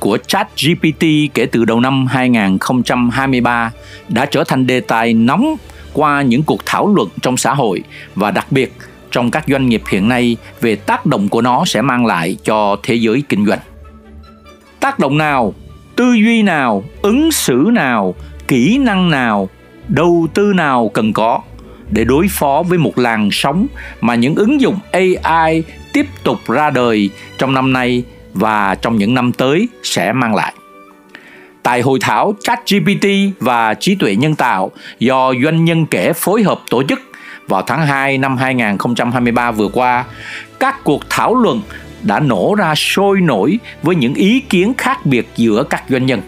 của ChatGPT kể từ đầu năm 2023 đã trở thành đề tài nóng qua những cuộc thảo luận trong xã hội và đặc biệt trong các doanh nghiệp hiện nay về tác động của nó sẽ mang lại cho thế giới kinh doanh. Tác động nào, tư duy nào, ứng xử nào, kỹ năng nào, đầu tư nào cần có để đối phó với một làn sóng mà những ứng dụng AI tiếp tục ra đời trong năm nay và trong những năm tới sẽ mang lại. Tại hội thảo ChatGPT và trí tuệ nhân tạo do doanh nhân kể phối hợp tổ chức vào tháng 2 năm 2023 vừa qua, các cuộc thảo luận đã nổ ra sôi nổi với những ý kiến khác biệt giữa các doanh nhân.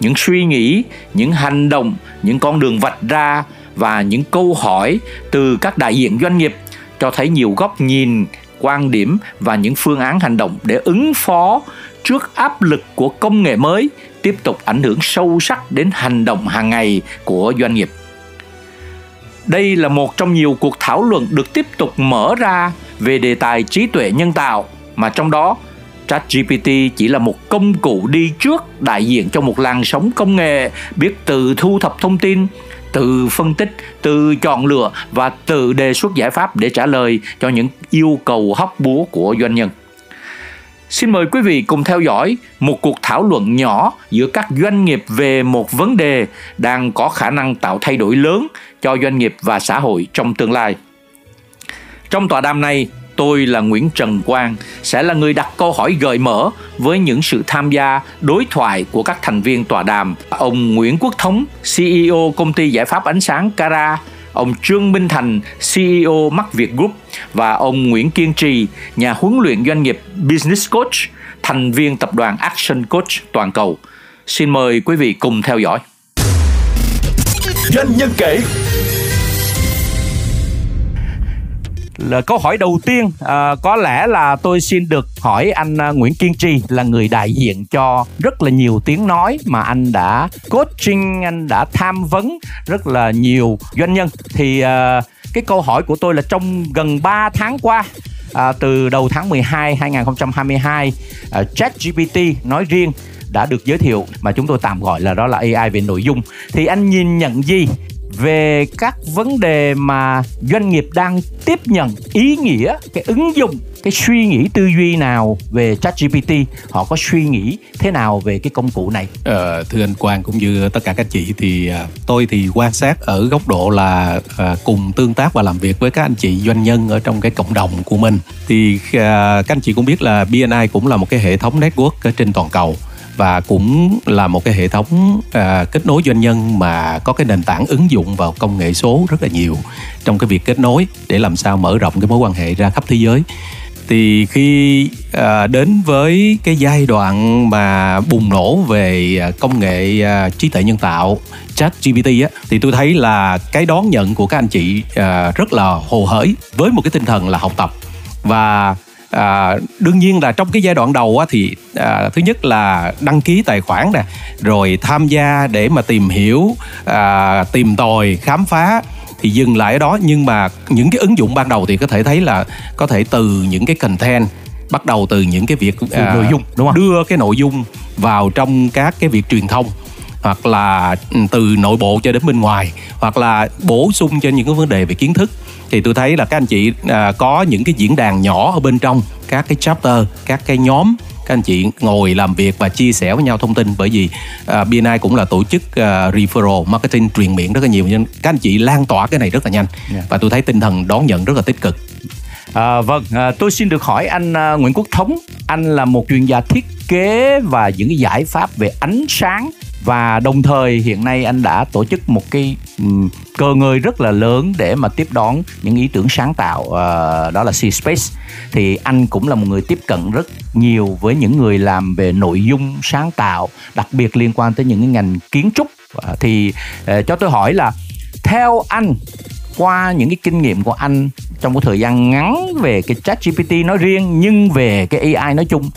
Những suy nghĩ, những hành động, những con đường vạch ra và những câu hỏi từ các đại diện doanh nghiệp cho thấy nhiều góc nhìn quan điểm và những phương án hành động để ứng phó trước áp lực của công nghệ mới tiếp tục ảnh hưởng sâu sắc đến hành động hàng ngày của doanh nghiệp. Đây là một trong nhiều cuộc thảo luận được tiếp tục mở ra về đề tài trí tuệ nhân tạo, mà trong đó, ChatGPT chỉ là một công cụ đi trước đại diện cho một làn sóng công nghệ biết tự thu thập thông tin tự phân tích tự chọn lựa và tự đề xuất giải pháp để trả lời cho những yêu cầu hóc búa của doanh nhân Xin mời quý vị cùng theo dõi một cuộc thảo luận nhỏ giữa các doanh nghiệp về một vấn đề đang có khả năng tạo thay đổi lớn cho doanh nghiệp và xã hội trong tương lai. Trong tọa đàm này, tôi là Nguyễn Trần Quang sẽ là người đặt câu hỏi gợi mở với những sự tham gia đối thoại của các thành viên tọa đàm. Ông Nguyễn Quốc Thống, CEO công ty giải pháp ánh sáng Cara, ông Trương Minh Thành, CEO Mắc Việt Group và ông Nguyễn Kiên Trì, nhà huấn luyện doanh nghiệp Business Coach, thành viên tập đoàn Action Coach toàn cầu. Xin mời quý vị cùng theo dõi. Doanh nhân kể câu hỏi đầu tiên à, có lẽ là tôi xin được hỏi anh à, Nguyễn Kiên Trì là người đại diện cho rất là nhiều tiếng nói mà anh đã coaching anh đã tham vấn rất là nhiều doanh nhân. Thì à, cái câu hỏi của tôi là trong gần 3 tháng qua à, từ đầu tháng 12 2022 à, ChatGPT nói riêng đã được giới thiệu mà chúng tôi tạm gọi là đó là AI về nội dung. Thì anh nhìn nhận gì về các vấn đề mà doanh nghiệp đang tiếp nhận ý nghĩa cái ứng dụng cái suy nghĩ tư duy nào về ChatGPT họ có suy nghĩ thế nào về cái công cụ này? Ờ, thưa anh Quang cũng như tất cả các chị thì à, tôi thì quan sát ở góc độ là à, cùng tương tác và làm việc với các anh chị doanh nhân ở trong cái cộng đồng của mình. Thì à, các anh chị cũng biết là BNI cũng là một cái hệ thống network trên toàn cầu và cũng là một cái hệ thống à, kết nối doanh nhân mà có cái nền tảng ứng dụng vào công nghệ số rất là nhiều trong cái việc kết nối để làm sao mở rộng cái mối quan hệ ra khắp thế giới. Thì khi à, đến với cái giai đoạn mà bùng nổ về à, công nghệ à, trí tuệ nhân tạo chat GPT á thì tôi thấy là cái đón nhận của các anh chị à, rất là hồ hởi với một cái tinh thần là học tập. Và à, đương nhiên là trong cái giai đoạn đầu á, thì à, thứ nhất là đăng ký tài khoản nè rồi tham gia để mà tìm hiểu à, tìm tòi khám phá thì dừng lại ở đó. Nhưng mà những cái ứng dụng ban đầu thì có thể thấy là có thể từ những cái content bắt đầu từ những cái việc à, nội dung đúng không? đưa cái nội dung vào trong các cái việc truyền thông hoặc là ừ, từ nội bộ cho đến bên ngoài hoặc là bổ sung cho những cái vấn đề về kiến thức thì tôi thấy là các anh chị à, có những cái diễn đàn nhỏ ở bên trong các cái chapter các cái nhóm các anh chị ngồi làm việc và chia sẻ với nhau thông tin. Bởi vì uh, BNI cũng là tổ chức uh, referral marketing truyền miệng rất là nhiều nên các anh chị lan tỏa cái này rất là nhanh. Yeah. và tôi thấy tinh thần đón nhận rất là tích cực À, vâng, à, tôi xin được hỏi anh à, Nguyễn Quốc Thống, anh là một chuyên gia thiết kế và những cái giải pháp về ánh sáng. Và đồng thời hiện nay anh đã tổ chức một cái um, cơ ngơi rất là lớn để mà tiếp đón những ý tưởng sáng tạo uh, đó là C Space thì anh cũng là một người tiếp cận rất nhiều với những người làm về nội dung sáng tạo đặc biệt liên quan tới những cái ngành kiến trúc. Uh, thì uh, cho tôi hỏi là theo anh qua những cái kinh nghiệm của anh trong cái thời gian ngắn về cái chat GPT nói riêng nhưng về cái AI nói chung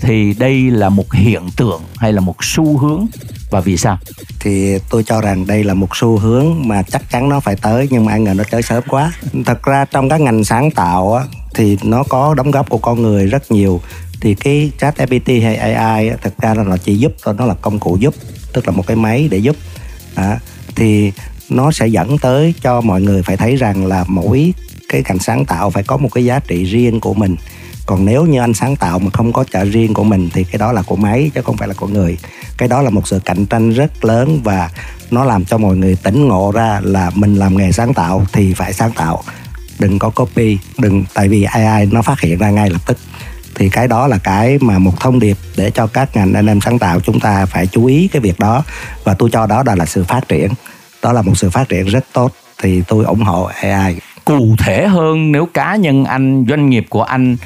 thì đây là một hiện tượng hay là một xu hướng và vì sao? Thì tôi cho rằng đây là một xu hướng mà chắc chắn nó phải tới nhưng mà ai ngờ nó tới sớm quá. Thật ra trong các ngành sáng tạo á, thì nó có đóng góp của con người rất nhiều. Thì cái chat GPT hay AI thật ra là nó chỉ giúp thôi nó là công cụ giúp tức là một cái máy để giúp. À, thì nó sẽ dẫn tới cho mọi người phải thấy rằng là mỗi cái ngành sáng tạo phải có một cái giá trị riêng của mình. Còn nếu như anh sáng tạo mà không có chợ riêng của mình thì cái đó là của máy chứ không phải là của người. Cái đó là một sự cạnh tranh rất lớn và nó làm cho mọi người tỉnh ngộ ra là mình làm nghề sáng tạo thì phải sáng tạo. Đừng có copy, đừng, tại vì AI nó phát hiện ra ngay lập tức. Thì cái đó là cái mà một thông điệp để cho các ngành anh em sáng tạo chúng ta phải chú ý cái việc đó. Và tôi cho đó là sự phát triển đó là một sự phát triển rất tốt. Thì tôi ủng hộ AI cụ thể hơn nếu cá nhân anh, doanh nghiệp của anh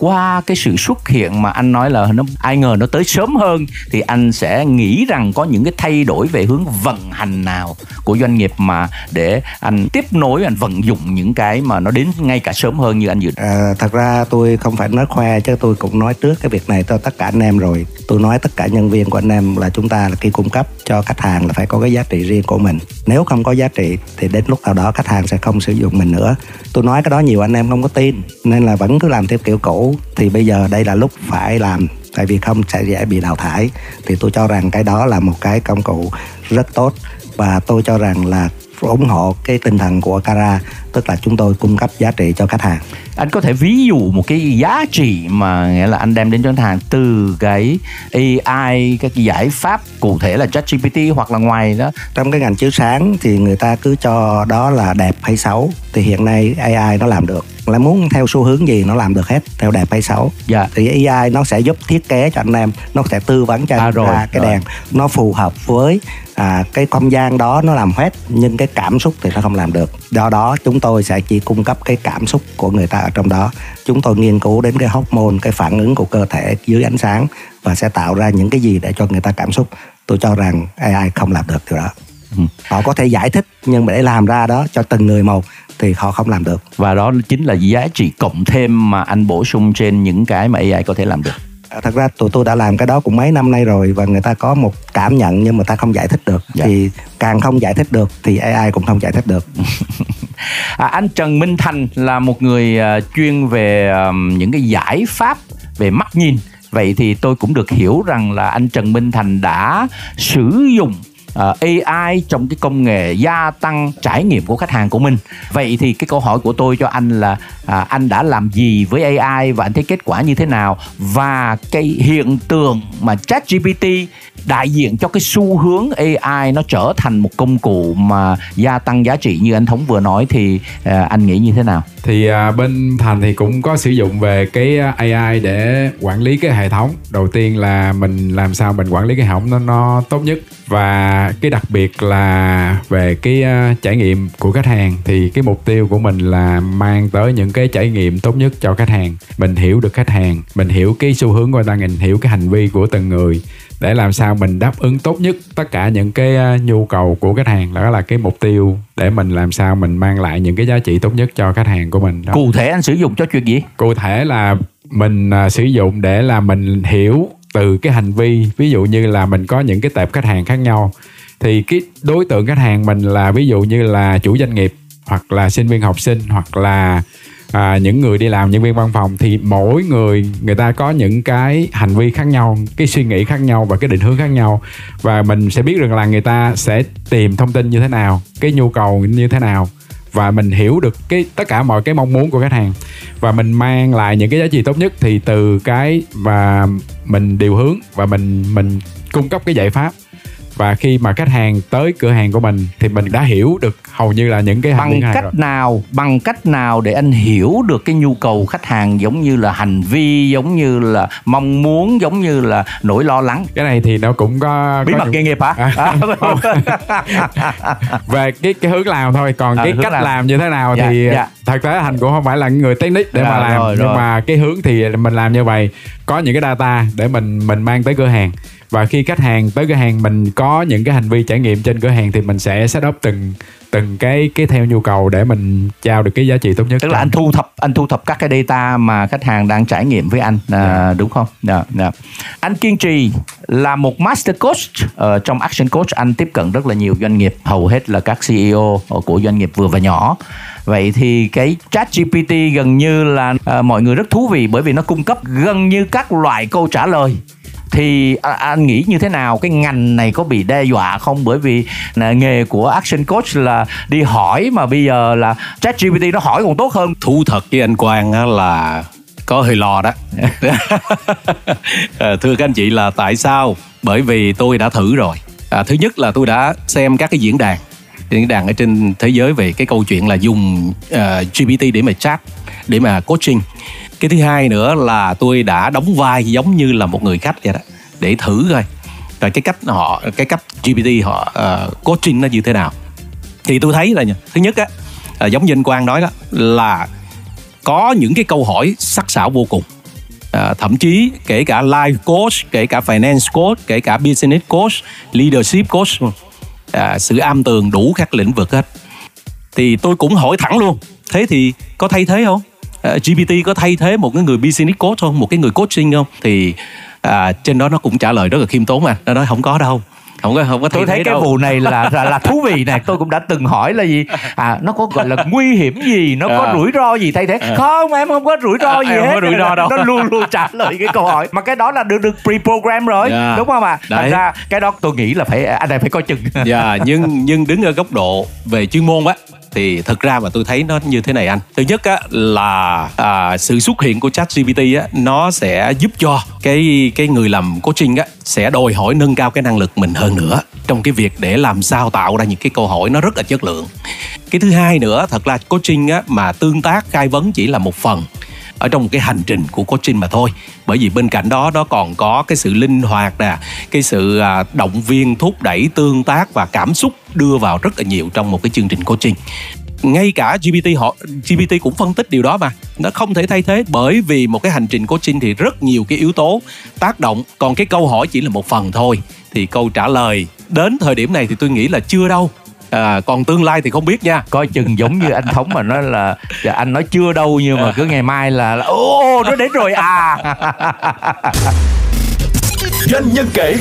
qua cái sự xuất hiện mà anh nói là nó ai ngờ nó tới sớm hơn thì anh sẽ nghĩ rằng có những cái thay đổi về hướng vận hành nào của doanh nghiệp mà để anh tiếp nối anh vận dụng những cái mà nó đến ngay cả sớm hơn như anh dự à, thật ra tôi không phải nói khoe chứ tôi cũng nói trước cái việc này cho tất cả anh em rồi. Tôi nói tất cả nhân viên của anh em là chúng ta là khi cung cấp cho khách hàng là phải có cái giá trị riêng của mình. Nếu không có giá trị thì đến lúc nào đó khách hàng sẽ không sử dụng mình nữa. Tôi nói cái đó nhiều anh em không có tin nên là vẫn cứ làm theo kiểu cũ thì bây giờ đây là lúc phải làm. Tại vì không sẽ dễ bị đào thải. Thì tôi cho rằng cái đó là một cái công cụ rất tốt. Và tôi cho rằng là ủng hộ cái tinh thần của Cara tức là chúng tôi cung cấp giá trị cho khách hàng. Anh có thể ví dụ một cái giá trị mà nghĩa là anh đem đến cho khách hàng từ cái AI các giải pháp cụ thể là ChatGPT hoặc là ngoài đó. Trong cái ngành chiếu sáng thì người ta cứ cho đó là đẹp hay xấu thì hiện nay AI nó làm được. Là muốn theo xu hướng gì nó làm được hết theo đẹp hay xấu. Dạ. thì AI nó sẽ giúp thiết kế cho anh em nó sẽ tư vấn cho anh à, rồi, ra cái rồi. đèn nó phù hợp với à, cái không gian đó nó làm hết nhưng cái cảm xúc thì nó không làm được. Do đó chúng tôi sẽ chỉ cung cấp cái cảm xúc của người ta ở trong đó. Chúng tôi nghiên cứu đến cái hormone cái phản ứng của cơ thể dưới ánh sáng và sẽ tạo ra những cái gì để cho người ta cảm xúc. Tôi cho rằng AI không làm được điều đó. Ừ. họ có thể giải thích nhưng mà để làm ra đó cho từng người một thì họ không làm được. Và đó chính là giá trị cộng thêm mà anh bổ sung trên những cái mà AI có thể làm được thật ra tụi tôi đã làm cái đó cũng mấy năm nay rồi và người ta có một cảm nhận nhưng mà ta không giải thích được. Dạ. thì càng không giải thích được thì AI cũng không giải thích được. À, anh Trần Minh Thành là một người uh, chuyên về um, những cái giải pháp về mắt nhìn. Vậy thì tôi cũng được hiểu rằng là anh Trần Minh Thành đã sử dụng Ờ, uh, AI trong cái công nghệ gia tăng trải nghiệm của khách hàng của mình. Vậy thì cái câu hỏi của tôi cho anh là à, anh đã làm gì với AI và anh thấy kết quả như thế nào? Và cái hiện tượng mà ChatGPT đại diện cho cái xu hướng AI nó trở thành một công cụ mà gia tăng giá trị như anh thống vừa nói thì à, anh nghĩ như thế nào? Thì à, bên thành thì cũng có sử dụng về cái AI để quản lý cái hệ thống. Đầu tiên là mình làm sao mình quản lý cái hệ thống nó nó tốt nhất. Và cái đặc biệt là về cái uh, trải nghiệm của khách hàng thì cái mục tiêu của mình là mang tới những cái trải nghiệm tốt nhất cho khách hàng. Mình hiểu được khách hàng mình hiểu cái xu hướng của người ta mình hiểu cái hành vi của từng người để làm sao mình đáp ứng tốt nhất tất cả những cái uh, nhu cầu của khách hàng. Đó là cái mục tiêu để mình làm sao mình mang lại những cái giá trị tốt nhất cho khách hàng của mình đó. cụ thể anh sử dụng cho chuyện gì? Cụ thể là mình uh, sử dụng để là mình hiểu từ cái hành vi ví dụ như là mình có những cái tệp khách hàng khác nhau thì cái đối tượng khách hàng mình là ví dụ như là chủ doanh nghiệp hoặc là sinh viên học sinh hoặc là à, những người đi làm nhân viên văn phòng thì mỗi người người ta có những cái hành vi khác nhau cái suy nghĩ khác nhau và cái định hướng khác nhau. Và mình sẽ biết rằng là người ta sẽ tìm thông tin như thế nào cái nhu cầu như thế nào và mình hiểu được cái, tất cả mọi cái mong muốn của khách hàng. Và mình mang lại những cái giá trị tốt nhất thì từ cái mà mình điều hướng và mình mình cung cấp cái giải pháp và khi mà khách hàng tới cửa hàng của mình thì mình đã hiểu được hầu như là những cái bằng cách rồi. nào bằng cách nào để anh hiểu được cái nhu cầu khách hàng giống như là hành vi giống như là mong muốn giống như là nỗi lo lắng cái này thì nó cũng có bí có... mật nghề nghiệp hả à, về cái cái hướng làm thôi còn à, cái cách làm. làm như thế nào dạ, thì dạ. thật tế thành cũng không phải là người technique để dạ, mà làm rồi, nhưng rồi. mà cái hướng thì mình làm như vậy có những cái data để mình mình mang tới cửa hàng và khi khách hàng tới cửa hàng mình có những cái hành vi trải nghiệm trên cửa hàng thì mình sẽ set up từng từng cái cái theo nhu cầu để mình trao được cái giá trị tốt nhất. Tức là anh thu thập anh thu thập các cái data mà khách hàng đang trải nghiệm với anh à, đúng không? Yeah, yeah. anh kiên trì là một master coach. Ở trong action coach anh tiếp cận rất là nhiều doanh nghiệp hầu hết là các CEO của doanh nghiệp vừa và nhỏ. Vậy thì cái chat GPT gần như là à, mọi người rất thú vị bởi vì nó cung cấp gần như các loại câu trả lời thì à, anh nghĩ như thế nào? Cái ngành này có bị đe dọa không? Bởi vì là nghề của action coach là đi hỏi mà bây giờ là chat GPT nó hỏi còn tốt hơn. Thú thật với anh Quang á là có hơi lo đó. À, thưa các anh chị là tại sao? Bởi vì tôi đã thử rồi. À, thứ nhất là tôi đã xem các cái diễn đàn. Diễn đàn ở trên thế giới về cái câu chuyện là dùng uh, GPT để mà chat để mà coaching. Cái thứ hai nữa là tôi đã đóng vai giống như là một người khách vậy đó để thử coi. Rồi cái cách họ cái cách GPT họ uh, coaching nó như thế nào. Thì tôi thấy là thứ nhất á là giống như anh Quang nói đó là có những cái câu hỏi sắc sảo vô cùng. À, thậm chí kể cả life coach kể cả finance coach kể cả business coach leadership coach à, sự am tường đủ các lĩnh vực hết. Thì tôi cũng hỏi thẳng luôn thế thì có thay thế không? À, GPT có thay thế một cái người business coach không một cái người coaching không thì à, trên đó nó cũng trả lời rất là khiêm tốn mà nó nói không có đâu không có không có tôi thấy cái đâu. vụ này là, là là thú vị này tôi cũng đã từng hỏi là gì à nó có gọi là nguy hiểm gì nó có à. rủi ro gì thay thế à. không em không có rủi ro à, gì hết không có rủi ro đâu nó luôn luôn trả lời cái câu hỏi mà cái đó là được được pre program rồi yeah. Dạ. đúng không ạ à? thành ra cái đó tôi nghĩ là phải anh này phải coi chừng dạ yeah, nhưng nhưng đứng ở góc độ về chuyên môn á thì thực ra mà tôi thấy nó như thế này anh. Thứ nhất á là à, sự xuất hiện của chat gpt á nó sẽ giúp cho cái cái người làm coaching á sẽ đòi hỏi nâng cao cái năng lực mình hơn nữa trong cái việc để làm sao tạo ra những cái câu hỏi nó rất là chất lượng. Cái thứ hai nữa thật là coaching á mà tương tác khai vấn chỉ là một phần ở trong một cái hành trình của coaching mà thôi. Bởi vì bên cạnh đó nó còn có cái sự linh hoạt nè, cái sự à, động viên, thúc đẩy, tương tác và cảm xúc đưa vào rất là nhiều trong một cái chương trình coaching. Ngay cả GPT họ GPT cũng phân tích điều đó mà. Nó không thể thay thế bởi vì một cái hành trình coaching thì rất nhiều cái yếu tố tác động. Còn cái câu hỏi chỉ là một phần thôi. Thì câu trả lời, đến thời điểm này thì tôi nghĩ là chưa đâu à, còn tương lai thì không biết nha. Coi chừng giống như anh thống mà nói là dạ, anh nói chưa đâu nhưng mà cứ ngày mai là ô nó đến rồi à. Doanh nhân kể.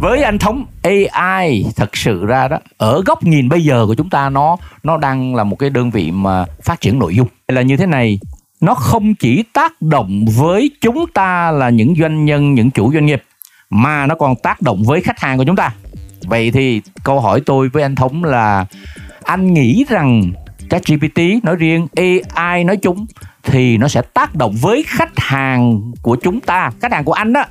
Với anh thống AI thật sự ra đó ở góc nhìn bây giờ của chúng ta nó nó đang là một cái đơn vị mà phát triển nội dung. Là như thế này nó không chỉ tác động với chúng ta là những doanh nhân những chủ doanh nghiệp mà nó còn tác động với khách hàng của chúng ta vậy thì câu hỏi tôi với anh thống là anh nghĩ rằng ChatGPT nói riêng AI nói chung thì nó sẽ tác động với khách hàng của chúng ta khách hàng của anh đó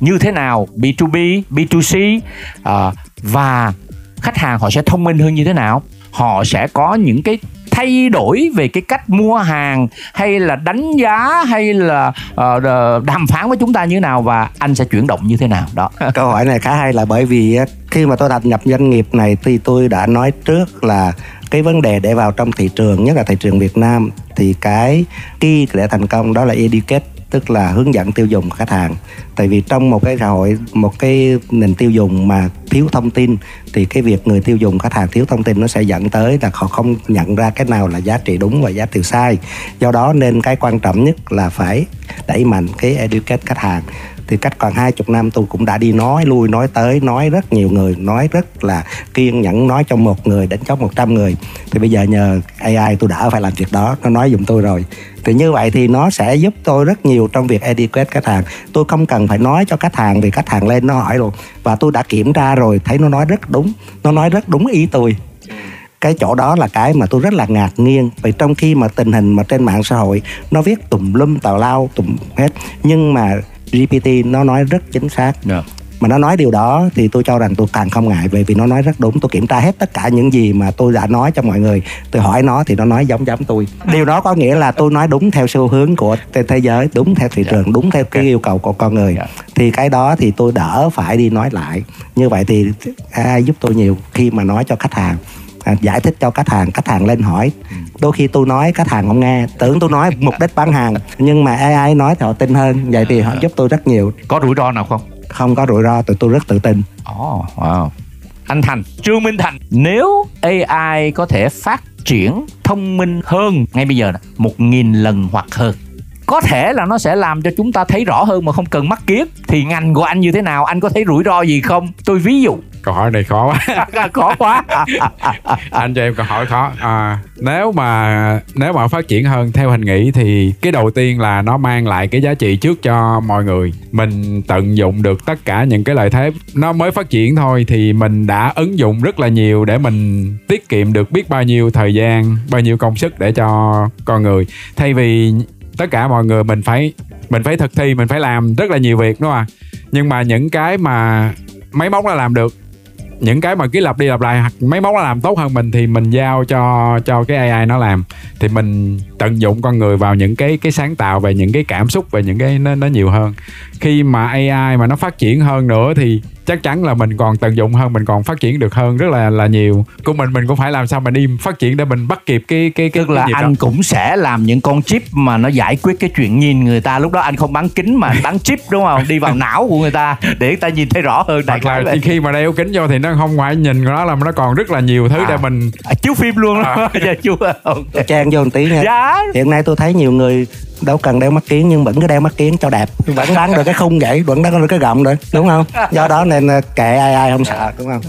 như thế nào? B2B, B2C à, và khách hàng họ sẽ thông minh hơn như thế nào? Họ sẽ có những cái thay đổi về cái cách mua hàng hay là đánh giá hay là uh, đàm phán với chúng ta như thế nào và anh sẽ chuyển động như thế nào đó. Câu hỏi này khá hay là bởi vì khi mà tôi thành nhập doanh nghiệp này thì tôi đã nói trước là cái vấn đề để vào trong thị trường nhất là thị trường Việt Nam thì cái key để thành công đó là educate tức là hướng dẫn tiêu dùng khách hàng. Tại vì trong một cái xã hội, một cái nền tiêu dùng mà thiếu thông tin, thì cái việc người tiêu dùng, khách hàng thiếu thông tin nó sẽ dẫn tới là họ không nhận ra cái nào là giá trị đúng và giá trị sai. Do đó nên cái quan trọng nhất là phải đẩy mạnh cái educate khách hàng. Thì cách còn hai chục năm tôi cũng đã đi nói lui, nói tới, nói rất nhiều người, nói rất là kiên nhẫn, nói cho một người đến trong 100 người. Thì bây giờ nhờ AI tôi đã phải làm việc đó, nó nói giùm tôi rồi thì như vậy thì nó sẽ giúp tôi rất nhiều trong việc educate khách hàng. Tôi không cần phải nói cho khách hàng vì khách hàng lên nó hỏi luôn. Và tôi đã kiểm tra rồi, thấy nó nói rất đúng. Nó nói rất đúng ý tôi. Cái chỗ đó là cái mà tôi rất là ngạc nhiên. Vì trong khi mà tình hình mà trên mạng xã hội, nó viết tùm lum tào lao, tùm hết. Nhưng mà GPT nó nói rất chính xác. Yeah. Dạ. mà nó nói điều đó thì tôi cho rằng tôi càng không ngại vì vì nó nói rất đúng. Tôi kiểm tra hết tất cả những gì mà tôi đã nói cho mọi người. Tôi hỏi nó thì nó nói giống giống tôi. Điều đó có nghĩa là tôi nói đúng theo xu hướng của thế giới đúng theo thị dạ. trường đúng theo cái yêu cầu của con người. Dạ. thì cái đó thì tôi đỡ phải đi nói lại. Như vậy thì ai giúp tôi nhiều khi mà nói cho khách hàng. À, giải thích cho khách hàng khách hàng lên hỏi. Đôi khi tôi nói khách hàng không nghe. Tưởng tôi nói mục đích bán hàng nhưng mà AI nói thì họ tin hơn. Vậy thì họ giúp tôi rất nhiều. Có rủi ro nào không không có rủi ro tụi tôi rất tự tin Oh, wow. Anh Thành, Trương Minh Thành Nếu AI có thể phát triển thông minh hơn ngay bây giờ Một nghìn lần hoặc hơn có thể là nó sẽ làm cho chúng ta thấy rõ hơn mà không cần mắc kiếp thì ngành của anh như thế nào? Anh có thấy rủi ro gì không? Tôi ví dụ. Câu hỏi này khó quá. Khó quá. Anh cho em câu hỏi khó. À, nếu mà nếu mà phát triển hơn theo hình nghĩ thì cái đầu tiên là nó mang lại cái giá trị trước cho mọi người. Mình tận dụng được tất cả những cái lợi thế. Nó mới phát triển thôi thì mình đã ứng dụng rất là nhiều để mình tiết kiệm được biết bao nhiêu thời gian bao nhiêu công sức để cho con người. Thay vì tất cả mọi người mình phải mình phải thực thi mình phải làm rất là nhiều việc đúng không ạ nhưng mà những cái mà máy móc nó làm được những cái mà cứ lặp đi lặp lại hoặc máy móc nó làm tốt hơn mình thì mình giao cho cho cái AI nó làm. Thì mình tận dụng con người vào những cái cái sáng tạo về những cái cảm xúc về những cái nó, nó nhiều hơn. Khi mà AI mà nó phát triển hơn nữa thì chắc chắn là mình còn tận dụng hơn mình còn phát triển được hơn rất là là nhiều. Của mình mình cũng phải làm sao mà đi phát triển để mình bắt kịp cái cái cái tức là cái nhịp anh đó. cũng sẽ làm những con chip mà nó giải quyết cái chuyện nhìn người ta. Lúc đó anh không bán kính mà anh bán chip đúng không? Đi vào não của người ta để người ta nhìn thấy rõ hơn đại hoặc là khái khi mà đeo kính vô thì nó không phải nhìn nó là nó còn rất là nhiều thứ À. để mình à, chiếu phim luôn. Đó dạ chưa ok. trang vô một tí nha. Dạ. Hiện nay tôi thấy nhiều người đâu cần đeo mắt kiến nhưng vẫn cứ đeo mắt kiến cho đẹp. Vẫn bán được cái khung vậy vẫn bán được cái gọng nữa đúng không? Do đó nên ờ, kệ ai ai không sợ đúng không?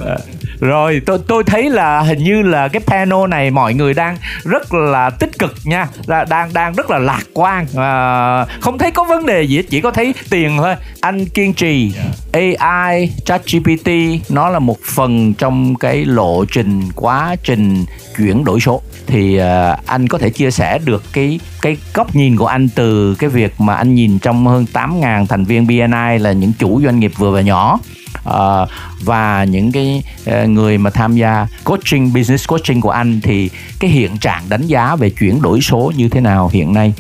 Rồi tôi tôi thấy là hình như là cái panel này mọi người đang rất là tích cực nha, là đang đang rất là lạc quan. À, không thấy có vấn đề gì chỉ có thấy tiền thôi. Anh kiên trì AI, ChatGPT nó là một phần trong cái lộ trình quá trình chuyển đổi số. Thì à, anh có thể chia sẻ được cái cái góc nhìn của anh từ cái việc mà anh nhìn trong hơn 8.000 thành viên BNI là những chủ doanh nghiệp vừa và nhỏ. Ờ, và những cái ờ, người mà tham gia coaching business coaching của anh thì cái hiện trạng đánh giá về chuyển đổi số như thế nào hiện nay?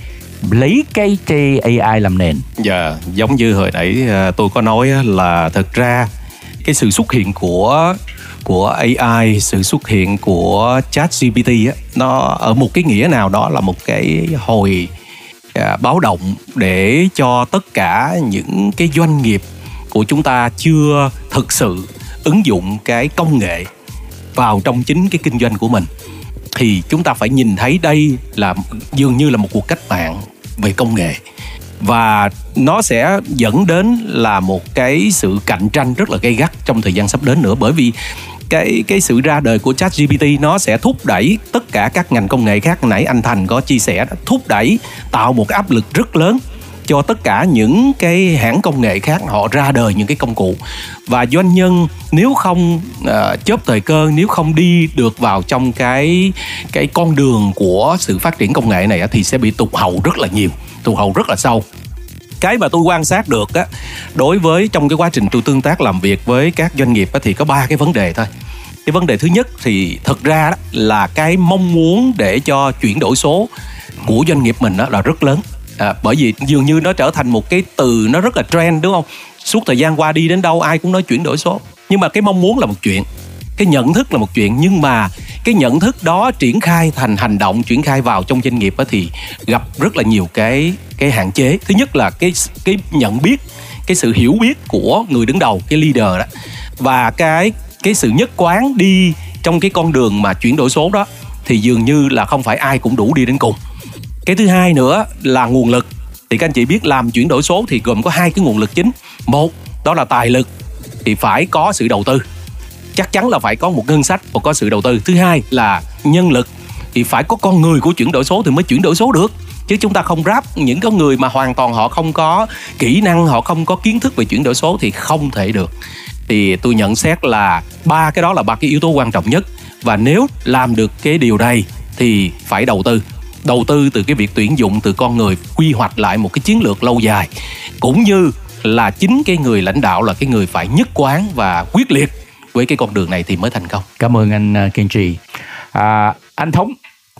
Lấy cái AI làm nền. Dạ, giống như hồi nãy ờ, tôi có nói là thật ra cái sự xuất hiện của của AI, sự xuất hiện của ChatGPT á, nó ở một cái nghĩa nào đó là một cái hồi à, báo động để cho tất cả những cái doanh nghiệp của chúng ta chưa thực sự ứng dụng cái công nghệ vào trong chính cái kinh doanh của mình. Thì chúng ta phải nhìn thấy đây là dường như là một cuộc cách mạng về công nghệ. Và nó sẽ dẫn đến là một cái sự cạnh tranh rất là gay gắt trong thời gian sắp đến nữa. Bởi vì cái cái sự ra đời của chat GPT nó sẽ thúc đẩy tất cả các ngành công nghệ khác. Nãy anh Thành có chia sẻ thúc đẩy tạo một áp lực rất lớn cho tất cả những cái hãng công nghệ khác. Họ ra đời những cái công cụ. Và doanh nhân nếu không uh, chớp thời cơ nếu không đi được vào trong cái cái con đường của sự phát triển công nghệ này thì sẽ bị tụt hậu rất là nhiều tụt hậu rất là sâu cái mà tôi quan sát được á đối với trong cái quá trình tôi tương tác làm việc với các doanh nghiệp á, thì có ba cái vấn đề thôi. Cái vấn đề thứ nhất thì thật ra đó là cái mong muốn để cho chuyển đổi số của doanh nghiệp mình đó là rất lớn. À, bởi vì dường như nó trở thành một cái từ nó rất là trend đúng không? Suốt thời gian qua đi đến đâu ai cũng nói chuyển đổi số. Nhưng mà cái mong muốn là một chuyện cái nhận thức là một chuyện nhưng mà cái nhận thức đó triển khai thành hành động, triển khai vào trong doanh nghiệp thì gặp rất là nhiều cái cái hạn chế. Thứ nhất là cái cái nhận biết, cái sự hiểu biết của người đứng đầu, cái leader đó. Và cái cái sự nhất quán đi trong cái con đường mà chuyển đổi số đó thì dường như là không phải ai cũng đủ đi đến cùng. Cái thứ hai nữa là nguồn lực. Thì các anh chị biết làm chuyển đổi số thì gồm có hai cái nguồn lực chính. Một, đó là tài lực, thì phải có sự đầu tư chắc chắn là phải có một ngân sách và có sự đầu tư. Thứ hai là nhân lực thì phải có con người của chuyển đổi số thì mới chuyển đổi số được. Chứ chúng ta không ráp những cái người mà hoàn toàn họ không có kỹ năng, họ không có kiến thức về chuyển đổi số thì không thể được. Thì tôi nhận xét là ba cái đó là ba cái yếu tố quan trọng nhất. Và nếu làm được cái điều này thì phải đầu tư. Đầu tư từ cái việc tuyển dụng, từ con người, quy hoạch lại một cái chiến lược lâu dài. Cũng như là chính cái người lãnh đạo là cái người phải nhất quán và quyết liệt với cái con đường này thì mới thành công. Cảm ơn anh à, kiên trì. À, anh thống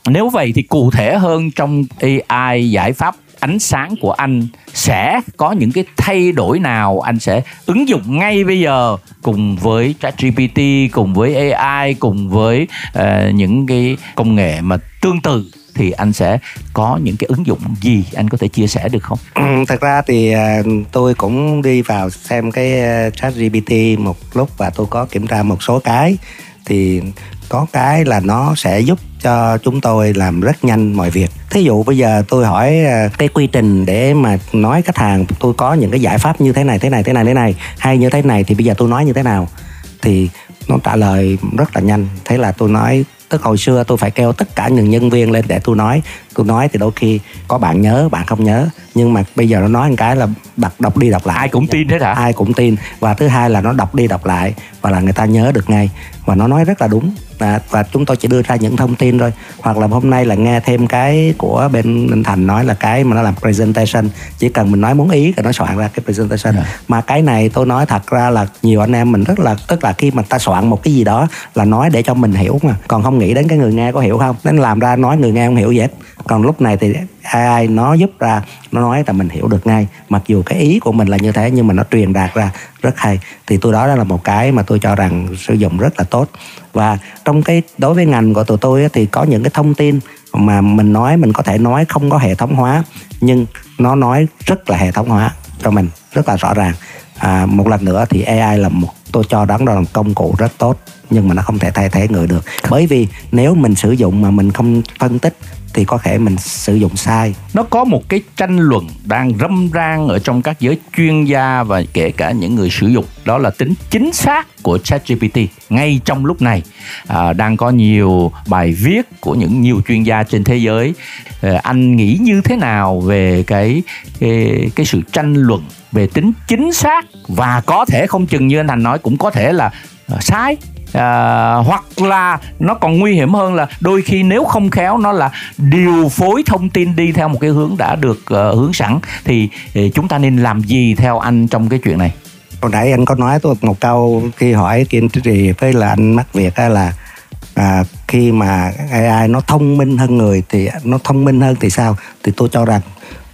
nếu vậy thì cụ thể hơn trong AI giải pháp ánh sáng của anh sẽ có những cái thay đổi nào? Anh sẽ ứng dụng ngay bây giờ cùng với ChatGPT cùng với AI cùng với uh, những cái công nghệ mà tương tự thì anh sẽ có những cái ứng dụng gì anh có thể chia sẻ được không? Ừ, thật ra thì ờ, tôi cũng đi vào xem cái ờ, chat GPT một lúc và tôi có kiểm tra một số cái. Thì có cái là nó sẽ giúp cho chúng tôi làm rất nhanh mọi việc. Thí dụ bây giờ tôi hỏi ờ, cái quy trình để mà nói khách hàng, tôi có những cái giải pháp như thế này thế này thế này thế này, hay như thế này thì bây giờ tôi nói như thế nào? Thì nó trả lời rất là nhanh. Thế là tôi nói tức hồi xưa tôi phải kêu tất cả những nhân viên lên để tôi nói tôi nói thì đôi khi có bạn nhớ bạn không nhớ. Nhưng mà bây giờ nó nói một cái là đọc đọc đi đọc lại. Ai cũng tin hết hả? Ai cũng tin. Và thứ hai là nó đọc đi đọc lại và là người ta nhớ được ngay. Và nó nói rất là đúng. Và, và chúng tôi chỉ đưa ra những thông tin thôi. Hoặc là hôm nay là nghe thêm cái của bên Ninh Thành nói là cái mà nó làm presentation. Chỉ cần mình nói muốn ý là nó soạn ra cái presentation. Yeah. Dạ. mà cái này tôi nói thật ra là nhiều anh em mình rất là tức là khi mà ta soạn một cái gì đó là nói để cho mình hiểu mà. Còn không nghĩ đến cái người nghe có hiểu không? Nên làm ra nói người nghe không hiểu gì hết còn lúc này thì AI nó giúp ra nó nói là mình hiểu được ngay. Mặc dù cái ý của mình là như thế nhưng mà nó truyền đạt ra rất hay. Thì tôi đó là một cái mà tôi cho rằng sử dụng rất là tốt. Và trong cái đối với ngành của tụi tôi thì có những cái thông tin mà mình nói mình có thể nói không có hệ thống hóa nhưng nó nói rất là hệ thống hóa cho mình rất là rõ ràng. À, một lần nữa thì AI là một tôi cho đó là một công cụ rất tốt nhưng mà nó không thể thay thế người được. Bởi vì nếu mình sử dụng mà mình không phân tích thì có thể mình sử dụng sai. Nó có một cái tranh luận đang râm ran ở trong các giới chuyên gia và kể cả những người sử dụng. Đó là tính chính xác của ChatGPT. Ngay trong lúc này à, đang có nhiều bài viết của những nhiều chuyên gia trên thế giới. À, anh nghĩ như thế nào về cái cái, cái sự tranh luận về tính chính xác? Và có thể không chừng như anh thành nói cũng có thể là à, sai à, hoặc là nó còn nguy hiểm hơn là đôi khi nếu không khéo nó là điều phối thông tin đi theo một cái hướng đã được uh, hướng sẵn thì, thì chúng ta nên làm gì theo anh trong cái chuyện này? Hồi nãy anh có nói tôi một câu khi hỏi kiên trì với là anh mắc việc là à, khi mà AI nó thông minh hơn người thì nó thông minh hơn thì sao? Thì tôi cho rằng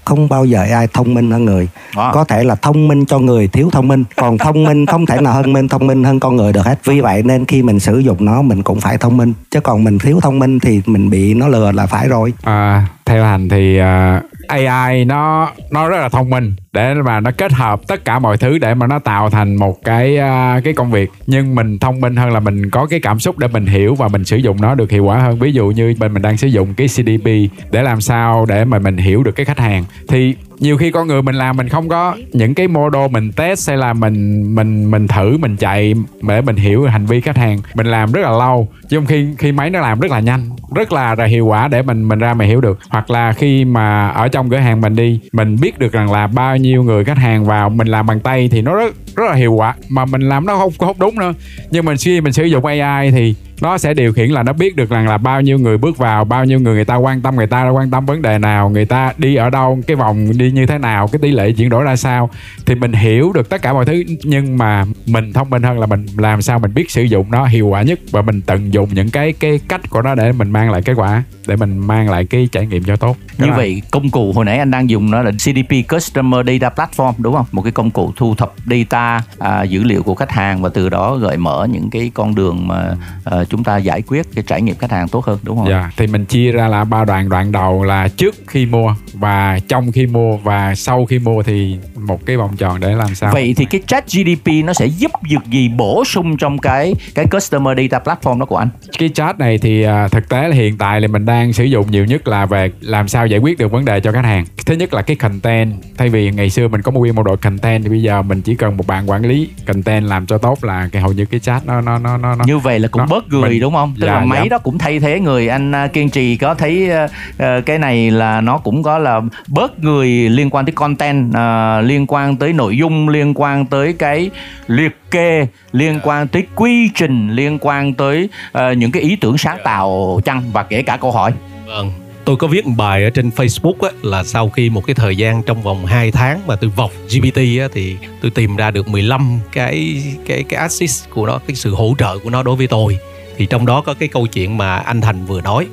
không bao giờ ai thông minh hơn người. À. có thể là thông minh cho người thiếu thông minh còn thông minh không thể nào hơn minh thông minh hơn con người được hết. Vì vậy nên khi mình sử dụng nó mình cũng phải thông minh. Chứ còn mình thiếu thông minh thì mình bị nó lừa là phải rồi. À, theo hành thì uh, à, AI nó nó rất là thông minh để mà nó kết hợp tất cả mọi thứ để mà nó tạo thành một cái uh, cái công việc. Nhưng mình thông minh hơn là mình có cái cảm xúc để mình hiểu và mình sử dụng nó được hiệu quả hơn. Ví dụ như bên mình đang sử dụng cái CDP để làm sao để mà mình hiểu được cái khách hàng. Thì nhiều khi con người mình làm mình không có những cái model mình test hay là mình mình mình thử mình chạy để mình hiểu hành vi khách hàng. Mình làm rất là lâu chứ không khi khi máy nó làm rất là nhanh rất là, là hiệu quả để mình mình ra mà hiểu được. Hoặc là khi mà ở trong cửa hàng mình đi mình biết được rằng là bao nhiêu người khách hàng vào, mình làm bằng tay thì nó rất rất là hiệu quả. Mà mình làm nó không không đúng nữa. Nhưng mình khi mình sử dụng AI thì nó sẽ điều khiển là nó biết được rằng là bao nhiêu người bước vào bao nhiêu người người ta quan tâm người ta quan tâm vấn đề nào người ta đi ở đâu cái vòng đi như thế nào cái tỷ lệ chuyển đổi ra sao. Thì mình hiểu được tất cả mọi thứ nhưng mà mình thông minh hơn là mình làm sao mình biết sử dụng nó hiệu quả nhất và mình tận dụng những cái cái cách của nó để mình mang lại kết quả để mình mang lại cái trải nghiệm cho tốt. Như là... vậy công cụ hồi nãy anh đang dùng nó là CDP Customer Data Platform đúng không? Một cái công cụ thu thập data à, dữ liệu của khách hàng và từ đó gợi mở những cái con đường mà à, chúng ta giải quyết cái trải nghiệm khách hàng tốt hơn đúng không? Dạ, thì mình chia ra là ba đoạn đoạn đầu là trước khi mua và trong khi mua và sau khi mua thì một cái vòng tròn để làm sao? Vậy thì cái chat GDP nó sẽ giúp được gì bổ sung trong cái cái customer data platform đó của anh? Cái chat này thì uh, thực tế là hiện tại là mình đang sử dụng nhiều nhất là về làm sao giải quyết được vấn đề cho khách hàng. Thứ nhất là cái content, thay vì ngày xưa mình có một nguyên một đội content thì bây giờ mình chỉ cần một bạn quản lý content làm cho tốt là cái hầu như cái chat nó nó nó nó như vậy là cũng nó, bớt người mình, đúng không? Tức dạ, là máy dạ. đó cũng thay thế người. Anh uh, kiên trì có thấy uh, uh, cái này là nó cũng có là bớt người liên quan tới content uh, liên quan tới nội dung liên quan tới cái liệt kê liên quan tới quy trình liên quan tới uh, những cái ý tưởng sáng tạo chăng và kể cả câu hỏi. Vâng. Tôi có viết một bài ở trên Facebook á, là sau khi một cái thời gian trong vòng 2 tháng mà tôi vọc GPT á, thì tôi tìm ra được 15 cái cái cái assist của nó cái sự hỗ trợ của nó đối với tôi thì trong đó có cái câu chuyện mà anh Thành vừa nói.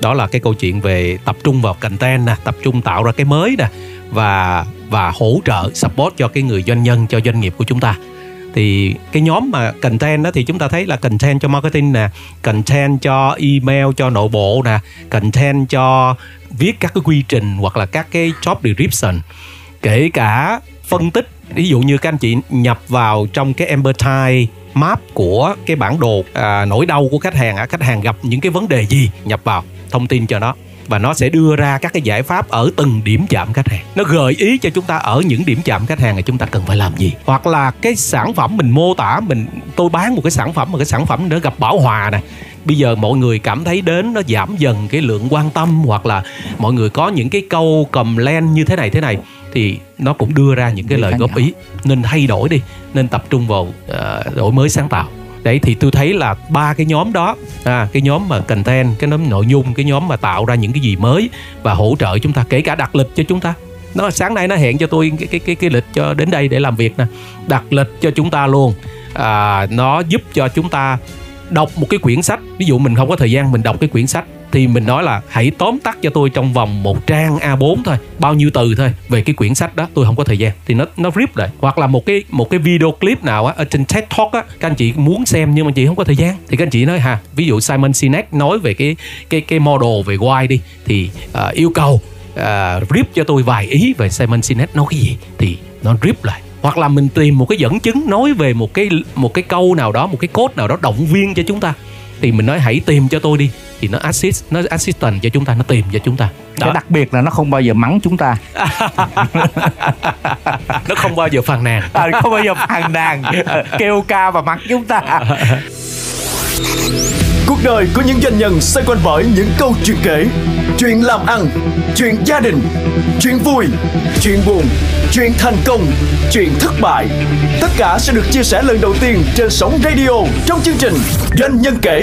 Đó là cái câu chuyện về tập trung vào content nè, tập trung tạo ra cái mới nè, và và hỗ trợ, support cho cái người doanh nhân, cho doanh nghiệp của chúng ta. Thì cái nhóm mà content đó thì chúng ta thấy là content cho marketing nè, content cho email, cho nội bộ nè, content cho viết các cái quy trình hoặc là các cái job description. Kể cả phân tích, ví dụ như các anh chị nhập vào trong cái empathy map của cái bản đồ à, nỗi đau của khách hàng á khách hàng gặp những cái vấn đề gì nhập vào thông tin cho nó. Và nó sẽ đưa ra các cái giải pháp ở từng điểm chạm khách hàng. Nó gợi ý cho chúng ta ở những điểm chạm khách hàng là chúng ta cần phải làm gì. Hoặc là cái sản phẩm mình mô tả mình tôi bán một cái sản phẩm mà cái sản phẩm nó gặp bảo hòa nè. Bây giờ mọi người cảm thấy đến nó giảm dần cái lượng quan tâm hoặc là mọi người có những cái câu cầm len như thế này thế này thì nó cũng đưa ra những cái lời góp ý. Nên thay đổi đi nên tập trung vào uh, đổi mới sáng tạo. Đấy thì tôi thấy là ba cái nhóm đó à, cái nhóm mà content cái nhóm nội dung cái nhóm mà tạo ra những cái gì mới và hỗ trợ chúng ta kể cả đặt lịch cho chúng ta. Nó sáng nay nó hẹn cho tôi cái cái cái cái lịch cho đến đây để làm việc nè. Đặt lịch cho chúng ta luôn. À, nó giúp cho chúng ta đọc một cái quyển sách. Ví dụ mình không có thời gian mình đọc cái quyển sách thì mình nói là hãy tóm tắt cho tôi trong vòng một trang A4 thôi bao nhiêu từ thôi về cái quyển sách đó tôi không có thời gian. Thì nó nó rip lại. Hoặc là một cái một cái video clip nào á ở trên TED Talk á các anh chị muốn xem nhưng mà chị không có thời gian. Thì các anh chị nói ha ví dụ Simon Sinek nói về cái cái cái model về why đi thì uh, yêu cầu uh, rip cho tôi vài ý về Simon Sinek nói cái gì. Thì nó rip lại. Hoặc là mình tìm một cái dẫn chứng nói về một cái một cái câu nào đó một cái cốt nào đó động viên cho chúng ta. Thì mình nói hãy tìm cho tôi đi thì nó assist nó assistant cho chúng ta nó tìm cho chúng ta. Đó. cái đặc biệt là nó không bao giờ mắng chúng ta. Nó không bao giờ phàn nàn. À, không bao giờ phàn nàn kêu ca và mắng chúng ta. Cuộc đời của những doanh nhân xoay quanh bởi những câu chuyện kể. Chuyện làm ăn, chuyện gia đình, chuyện vui, chuyện buồn, chuyện thành công, chuyện thất bại. Tất cả sẽ được chia sẻ lần đầu tiên trên sóng radio trong chương trình Doanh nhân kể